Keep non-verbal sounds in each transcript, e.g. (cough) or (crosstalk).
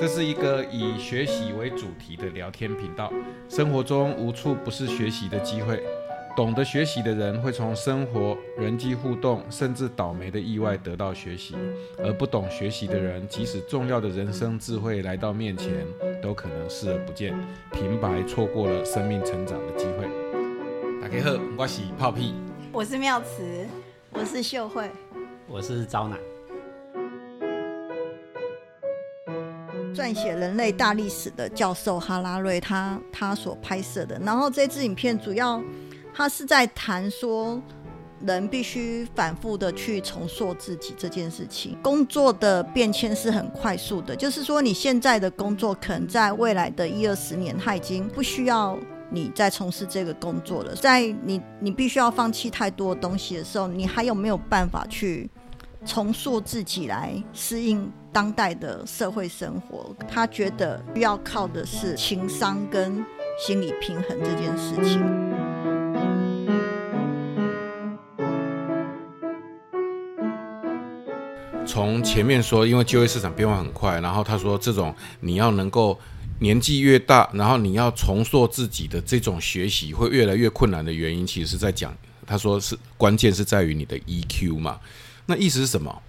这是一个以学习为主题的聊天频道。生活中无处不是学习的机会。懂得学习的人会从生活、人际互动，甚至倒霉的意外得到学习；而不懂学习的人，即使重要的人生智慧来到面前，都可能视而不见，平白错过了生命成长的机会。大家好，我是泡屁，我是妙慈，我是秀慧，我是招奶。撰写人类大历史的教授哈拉瑞，他他所拍摄的。然后这支影片主要，他是在谈说，人必须反复的去重塑自己这件事情。工作的变迁是很快速的，就是说你现在的工作，可能在未来的一二十年，他已经不需要你再从事这个工作了。在你你必须要放弃太多东西的时候，你还有没有办法去？重塑自己来适应当代的社会生活，他觉得需要靠的是情商跟心理平衡这件事情。从前面说，因为就业市场变化很快，然后他说这种你要能够年纪越大，然后你要重塑自己的这种学习会越来越困难的原因，其实是在讲，他说是关键是在于你的 EQ 嘛。那意思是什么？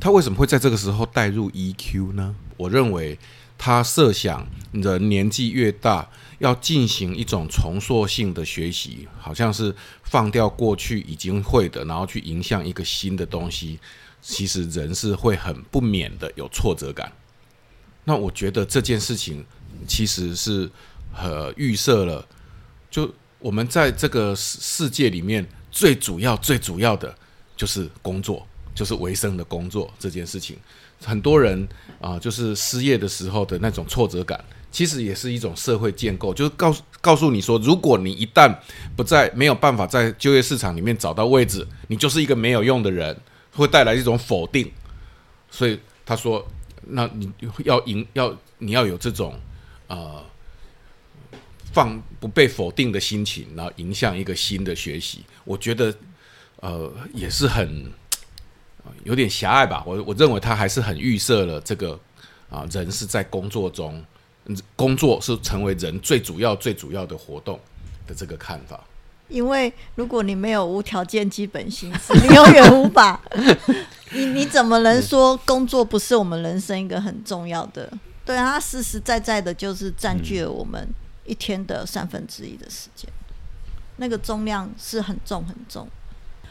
他为什么会在这个时候带入 EQ 呢？我认为他设想人年纪越大，要进行一种重塑性的学习，好像是放掉过去已经会的，然后去迎向一个新的东西。其实人是会很不免的有挫折感。那我觉得这件事情其实是呃预设了，就我们在这个世世界里面最主要、最主要的就是工作。就是维生的工作这件事情，很多人啊，就是失业的时候的那种挫折感，其实也是一种社会建构，就是告诉告诉你说，如果你一旦不在没有办法在就业市场里面找到位置，你就是一个没有用的人，会带来一种否定。所以他说，那你要赢，要你要有这种呃放不被否定的心情，然后迎向一个新的学习。我觉得呃也是很。有点狭隘吧，我我认为他还是很预设了这个啊，人是在工作中，工作是成为人最主要最主要的活动的这个看法。因为如果你没有无条件基本心思，你永远无法，(laughs) 你你怎么能说工作不是我们人生一个很重要的？对啊，它实实在在的就是占据了我们一天的三分之一的时间，那个重量是很重很重。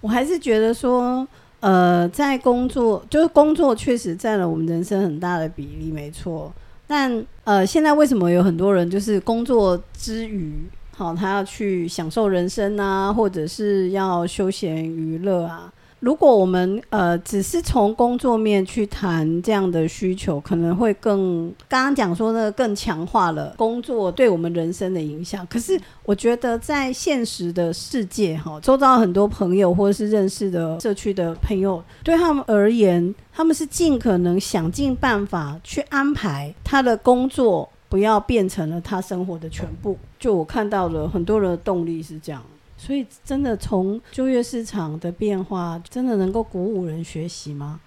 我还是觉得说。呃，在工作就是工作，确实占了我们人生很大的比例，没错。但呃，现在为什么有很多人就是工作之余，好，他要去享受人生啊，或者是要休闲娱乐啊？如果我们呃只是从工作面去谈这样的需求，可能会更刚刚讲说呢，更强化了工作对我们人生的影响。可是我觉得在现实的世界哈，周遭很多朋友或者是认识的社区的朋友，对他们而言，他们是尽可能想尽办法去安排他的工作，不要变成了他生活的全部。就我看到了很多人的动力是这样。所以，真的从就业市场的变化，真的能够鼓舞人学习吗？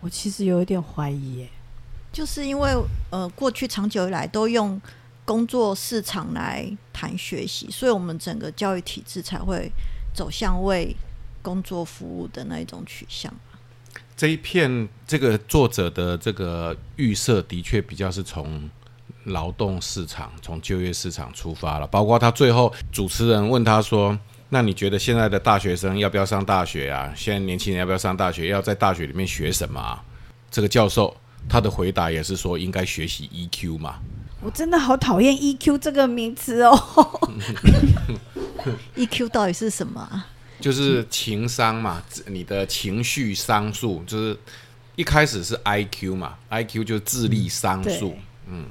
我其实有一点怀疑耶。就是因为呃，过去长久以来都用工作市场来谈学习，所以我们整个教育体制才会走向为工作服务的那一种取向。这一片这个作者的这个预设，的确比较是从劳动市场、从就业市场出发了。包括他最后主持人问他说。那你觉得现在的大学生要不要上大学啊？现在年轻人要不要上大学？要在大学里面学什么？这个教授他的回答也是说应该学习 EQ 嘛。我真的好讨厌 EQ 这个名词哦。(laughs) EQ 到底是什么？就是情商嘛，你的情绪商数就是一开始是 IQ 嘛，IQ 就是智力商数。嗯，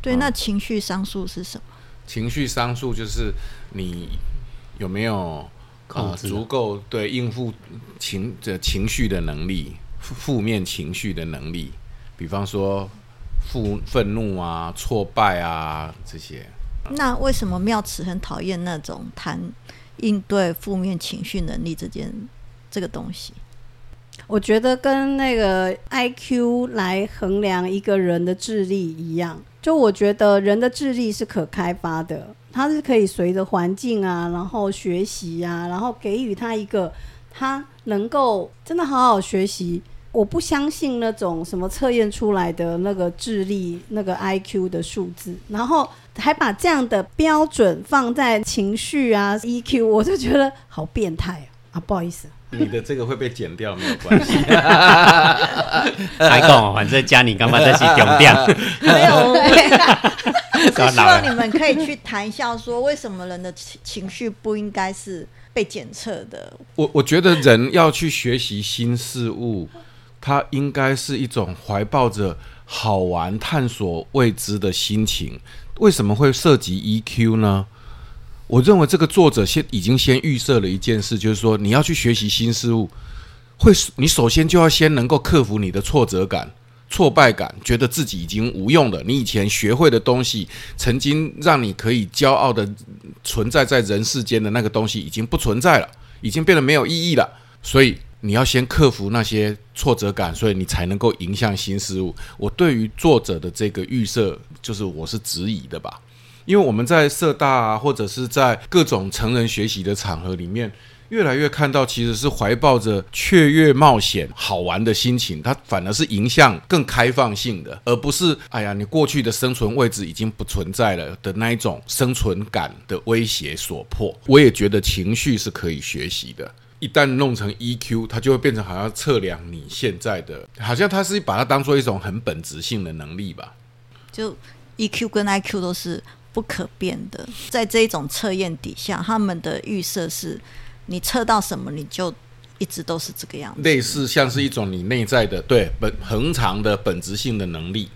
对，那情绪商数是什么？情绪商数就是你。有没有啊足够对应付情的情绪的能力，负面情绪的能力，比方说负愤怒啊、挫败啊这些。那为什么妙慈很讨厌那种谈应对负面情绪能力这件这个东西？我觉得跟那个 I Q 来衡量一个人的智力一样，就我觉得人的智力是可开发的，他是可以随着环境啊，然后学习啊，然后给予他一个他能够真的好好学习。我不相信那种什么测验出来的那个智力、那个 I Q 的数字，然后还把这样的标准放在情绪啊 E Q，我就觉得好变态啊！啊，不好意思。你的这个会被剪掉，没有关系。还讲，反正加你干嘛在去重点？没有，(laughs) 是希望你们可以去谈一下，说为什么人的情情绪不应该是被检测的。我我觉得人要去学习新事物，它应该是一种怀抱着好玩、探索未知的心情。为什么会涉及 EQ 呢？我认为这个作者先已经先预设了一件事，就是说你要去学习新事物，会你首先就要先能够克服你的挫折感、挫败感，觉得自己已经无用了。你以前学会的东西，曾经让你可以骄傲的存在在人世间的那个东西，已经不存在了，已经变得没有意义了。所以你要先克服那些挫折感，所以你才能够迎向新事物。我对于作者的这个预设，就是我是质疑的吧。因为我们在社大啊，或者是在各种成人学习的场合里面，越来越看到其实是怀抱着雀跃、冒险、好玩的心情，它反而是迎向更开放性的，而不是哎呀，你过去的生存位置已经不存在了的那一种生存感的威胁所迫。我也觉得情绪是可以学习的，一旦弄成 EQ，它就会变成好像测量你现在的，好像它是把它当做一种很本质性的能力吧。就 EQ 跟 IQ 都是。不可变的，在这一种测验底下，他们的预设是，你测到什么，你就一直都是这个样子。类似像是一种你内在的对本恒常的本质性的能力。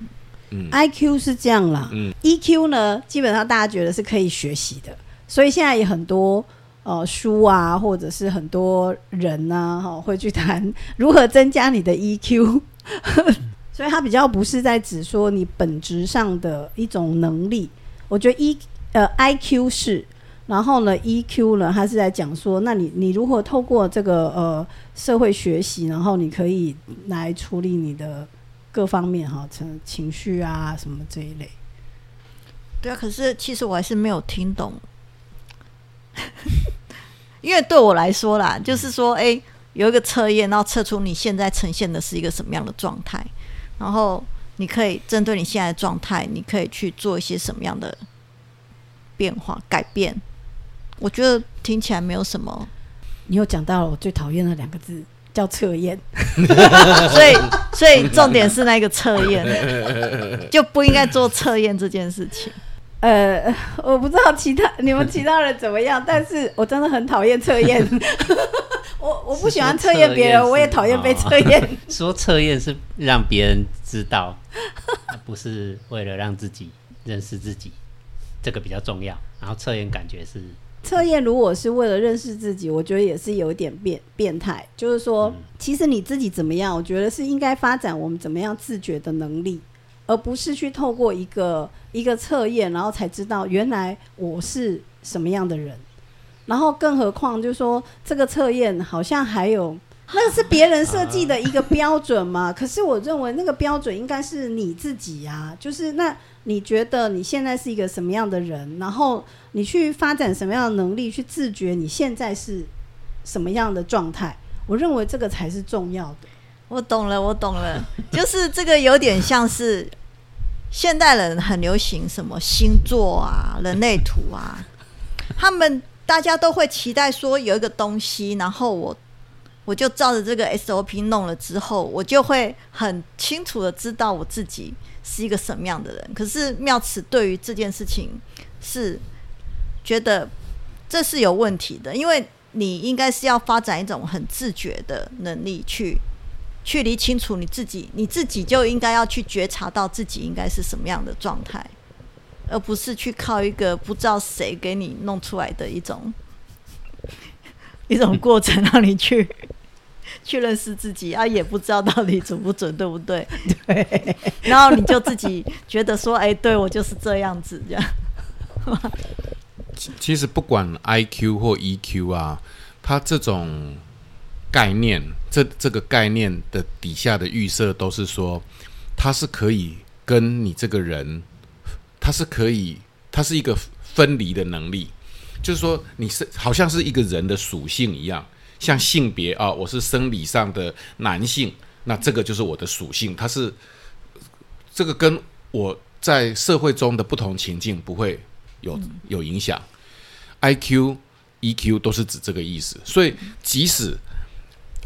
嗯，I Q 是这样啦。嗯，E Q 呢，基本上大家觉得是可以学习的，所以现在也很多呃书啊，或者是很多人呢，哈，会去谈 (laughs) 如何增加你的 E Q。(laughs) 所以它比较不是在指说你本质上的一种能力。我觉得 E 呃 I Q 是，然后呢 E Q 呢，他是在讲说，那你你如何透过这个呃社会学习，然后你可以来处理你的各方面哈，情情绪啊什么这一类。对啊，可是其实我还是没有听懂，(laughs) 因为对我来说啦，就是说，哎，有一个测验，然后测出你现在呈现的是一个什么样的状态，然后。你可以针对你现在的状态，你可以去做一些什么样的变化改变？我觉得听起来没有什么。你又讲到了我最讨厌的两个字，叫测验。(laughs) 所以，所以重点是那个测验，就不应该做测验这件事情。(laughs) 呃，我不知道其他你们其他人怎么样，但是我真的很讨厌测验。我我不喜欢测验别人，我也讨厌被测验。(laughs) 说测验是让别人知道，不是为了让自己认识自己，这个比较重要。然后测验感觉是测验，如果是为了认识自己，我觉得也是有点变变态。就是说，其实你自己怎么样，我觉得是应该发展我们怎么样自觉的能力，而不是去透过一个一个测验，然后才知道原来我是什么样的人。然后，更何况，就是说，这个测验好像还有，(laughs) 那个是别人设计的一个标准嘛？(laughs) 可是我认为那个标准应该是你自己呀。就是那你觉得你现在是一个什么样的人？然后你去发展什么样的能力，去自觉你现在是什么样的状态？我认为这个才是重要的。我懂了，我懂了，(laughs) 就是这个有点像是现代人很流行什么星座啊、人类图啊，他们。大家都会期待说有一个东西，然后我我就照着这个 SOP 弄了之后，我就会很清楚的知道我自己是一个什么样的人。可是妙慈对于这件事情是觉得这是有问题的，因为你应该是要发展一种很自觉的能力，去去理清楚你自己，你自己就应该要去觉察到自己应该是什么样的状态。而不是去靠一个不知道谁给你弄出来的一种 (laughs) 一种过程，让你去 (laughs) 去认识自己啊，也不知道到底准不准，对不对？对。然后你就自己觉得说，哎，对我就是这样子，这样。其实不管 I Q 或 E Q 啊，它这种概念，这这个概念的底下的预设都是说，它是可以跟你这个人，它是可以，它是一个分离的能力，就是说你是好像是一个人的属性一样，像性别啊，我是生理上的男性，那这个就是我的属性，它是这个跟我在社会中的不同情境不会有有影响，IQ、EQ 都是指这个意思，所以即使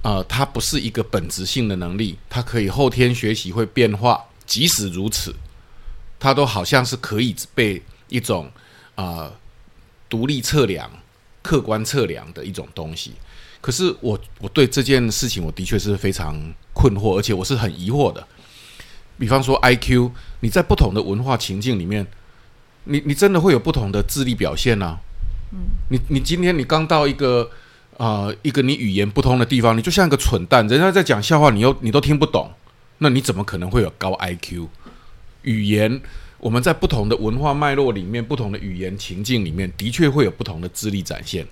呃，它不是一个本质性的能力，它可以后天学习会变化。即使如此，它都好像是可以被一种啊、独立测量、客观测量的一种东西。可是我我对这件事情，我的确是非常困惑，而且我是很疑惑的。比方说 IQ，你在不同的文化情境里面，你你真的会有不同的智力表现啊。嗯，你你今天你刚到一个啊、一个你语言不通的地方，你就像一个蠢蛋，人家在讲笑话，你又你都听不懂，那你怎么可能会有高 IQ？语言我们在不同的文化脉络里面、不同的语言情境里面，的确会有不同的智力展现。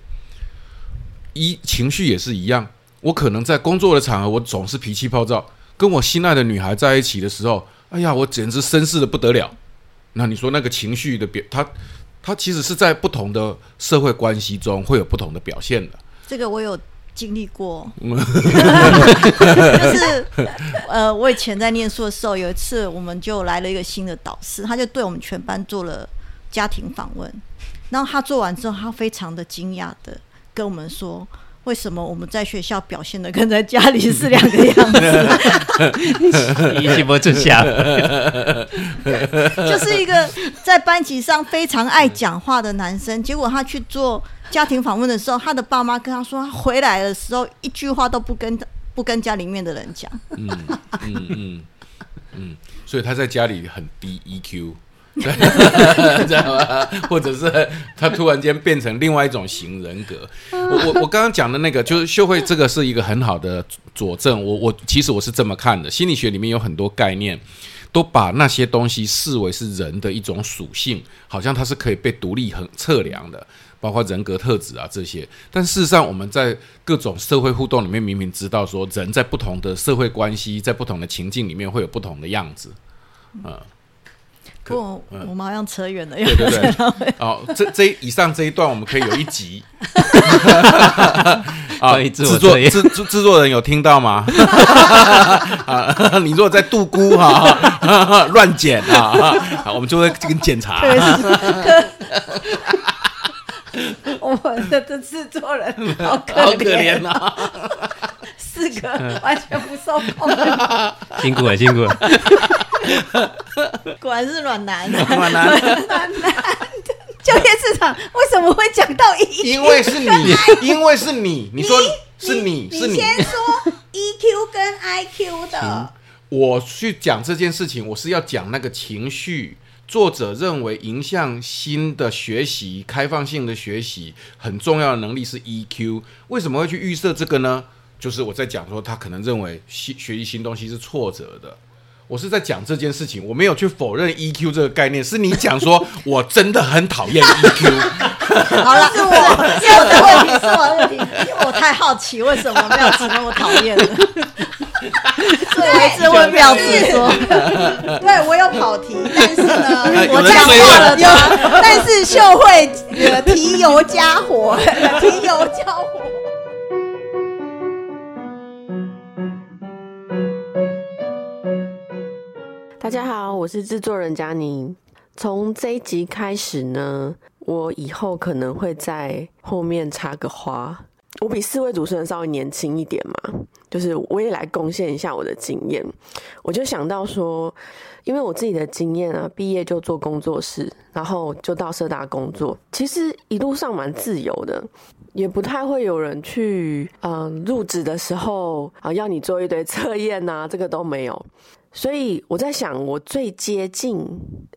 一情绪也是一样，我可能在工作的场合，我总是脾气暴躁，跟我心爱的女孩在一起的时候，哎呀，我简直绅士的不得了。那你说那个情绪的表，它它其实是在不同的社会关系中会有不同的表现的。这个我有经历过，(laughs) 就是呃，我以前在念书的时候，有一次我们就来了一个新的导师，他就对我们全班做了家庭访问，然后他做完之后，他非常的惊讶的跟我们说。为什么我们在学校表现的跟在家里是两个样子？一气不之下，就是一个在班级上非常爱讲话的男生，结果他去做家庭访问的时候，他的爸妈跟他说，他回来的时候一句话都不跟不跟家里面的人讲。嗯嗯嗯嗯，所以他在家里很低 EQ，对 (laughs) 知道吗？或者是他突然间变成另外一种型人格。我我我刚刚讲的那个，就是秀慧，这个是一个很好的佐证。我我其实我是这么看的，心理学里面有很多概念。都把那些东西视为是人的一种属性，好像它是可以被独立很测量的，包括人格特质啊这些。但事实上，我们在各种社会互动里面，明明知道说，人在不同的社会关系，在不同的情境里面会有不同的样子。嗯，不过我们好像扯远了，对对对。哦，(laughs) 这这一以上这一段我们可以有一集。(laughs) 啊，制作制制制作人有听到吗？(laughs) 啊，你如果在杜姑哈乱剪啊，啊我们就会跟检查。我们的这制作人好可好可怜啊！四个完全不受控。辛苦了，辛苦了。(laughs) 果然是软男。暖男，(laughs) 就业市场为什么会讲到一？因为是你，因为是你，你说是你是你，先说 EQ 跟 IQ 的，我去讲这件事情，我是要讲那个情绪。作者认为，迎向新的学习、开放性的学习很重要的能力是 EQ。为什么会去预设这个呢？就是我在讲说，他可能认为新学习新东西是挫折的。我是在讲这件事情，我没有去否认 EQ 这个概念，是你讲说 (laughs) 我真的很讨厌 EQ。(laughs) 好了，是我是我的问题，是我的问题，因为我太好奇为什么没有提那么讨厌了。所以我一直问表子说，对我有跑题，但是呢，我讲话了，有，但是秀慧呃提油加火，提油加火。大家好，我是制作人佳妮。从这一集开始呢，我以后可能会在后面插个花。我比四位主持人稍微年轻一点嘛，就是我也来贡献一下我的经验。我就想到说，因为我自己的经验啊，毕业就做工作室，然后就到社大工作，其实一路上蛮自由的。也不太会有人去，嗯、入职的时候啊、要你做一堆测验呐，这个都没有。所以我在想，我最接近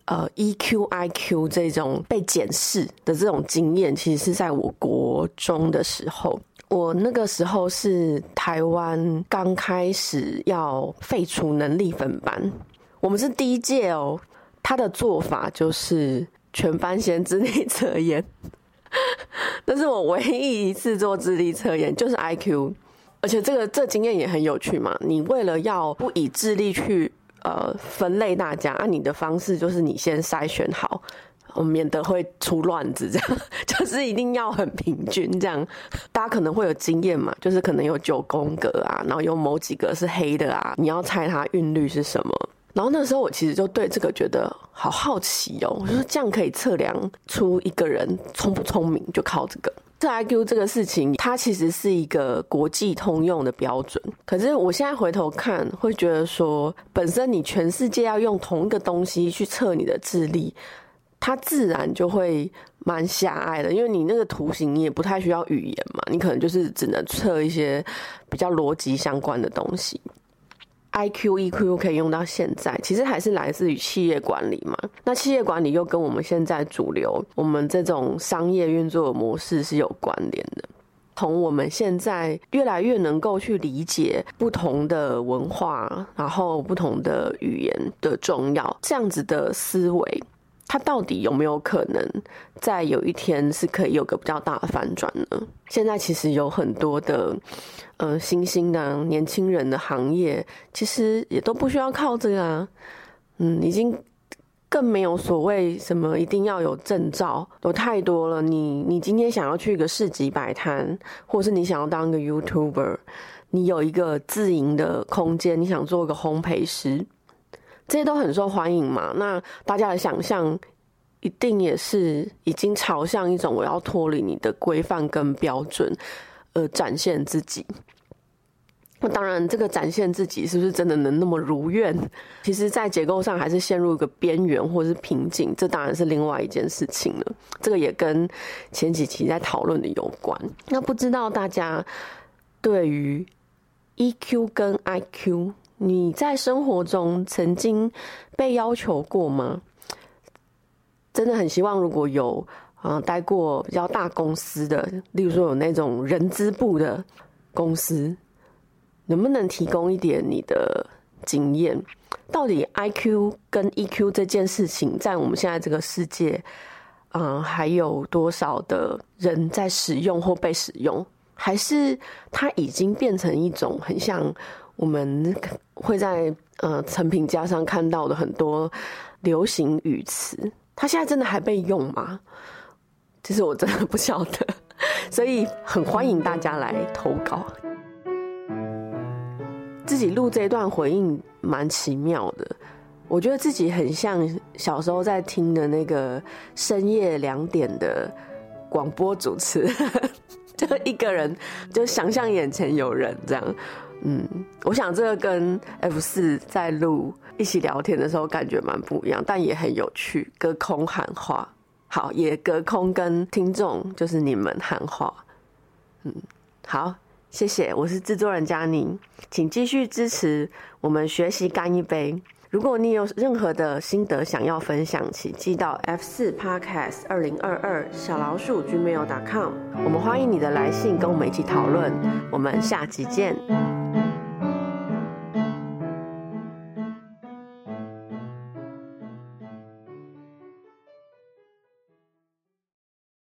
呃 EQ、IQ 这种被检视的这种经验，其实是在我国中的时候。我那个时候是台湾刚开始要废除能力分班，我们是第一届哦。他的做法就是全班先智力测验，(laughs) 那是我唯一一次做智力测验，就是 IQ。而且这个这经验也很有趣嘛。你为了要不以智力去呃分类大家，按你的方式就是你先筛选好。我免得会出乱子，这样 (laughs) 就是一定要很平均，这样大家可能会有经验嘛，就是可能有九宫格啊，然后有某几个是黑的啊，你要猜它韵律是什么。然后那时候我其实就对这个觉得好好奇哦，我说这样可以测量出一个人聪不聪明，就靠这个。测 IQ 这个事情，它其实是一个国际通用的标准。可是我现在回头看，会觉得说，本身你全世界要用同一个东西去测你的智力。它自然就会蛮狭隘的，因为你那个图形你也不太需要语言嘛，你可能就是只能测一些比较逻辑相关的东西。I Q E Q 可以用到现在，其实还是来自于企业管理嘛。那企业管理又跟我们现在主流我们这种商业运作的模式是有关联的。从我们现在越来越能够去理解不同的文化，然后不同的语言的重要，这样子的思维。它到底有没有可能在有一天是可以有个比较大的反转呢？现在其实有很多的，呃，新兴的年轻人的行业，其实也都不需要靠这个啊。嗯，已经更没有所谓什么一定要有证照，有太多了。你你今天想要去一个市集摆摊，或是你想要当一个 YouTuber，你有一个自营的空间，你想做一个烘焙师。这些都很受欢迎嘛？那大家的想象一定也是已经朝向一种我要脱离你的规范跟标准，呃，展现自己。那当然，这个展现自己是不是真的能那么如愿？其实，在结构上还是陷入一个边缘或是瓶颈，这当然是另外一件事情了。这个也跟前几期在讨论的有关。那不知道大家对于 EQ 跟 IQ？你在生活中曾经被要求过吗？真的很希望如果有啊，待过比较大公司的，例如说有那种人资部的公司，能不能提供一点你的经验？到底 I Q 跟 E Q 这件事情，在我们现在这个世界，嗯，还有多少的人在使用或被使用？还是它已经变成一种很像？我们会在呃成品架上看到的很多流行语词，它现在真的还被用吗？其实我真的不晓得，(laughs) 所以很欢迎大家来投稿。自己录这段回应蛮奇妙的，我觉得自己很像小时候在听的那个深夜两点的广播主持，(laughs) 就一个人就想象眼前有人这样。嗯，我想这个跟 F 四在录一起聊天的时候感觉蛮不一样，但也很有趣。隔空喊话，好，也隔空跟听众就是你们喊话。嗯，好，谢谢，我是制作人佳宁，请继续支持我们学习干一杯。如果你有任何的心得想要分享，请寄到 F 四 Podcast 二零二二小老鼠 gmail.com，我们欢迎你的来信，跟我们一起讨论。我们下集见。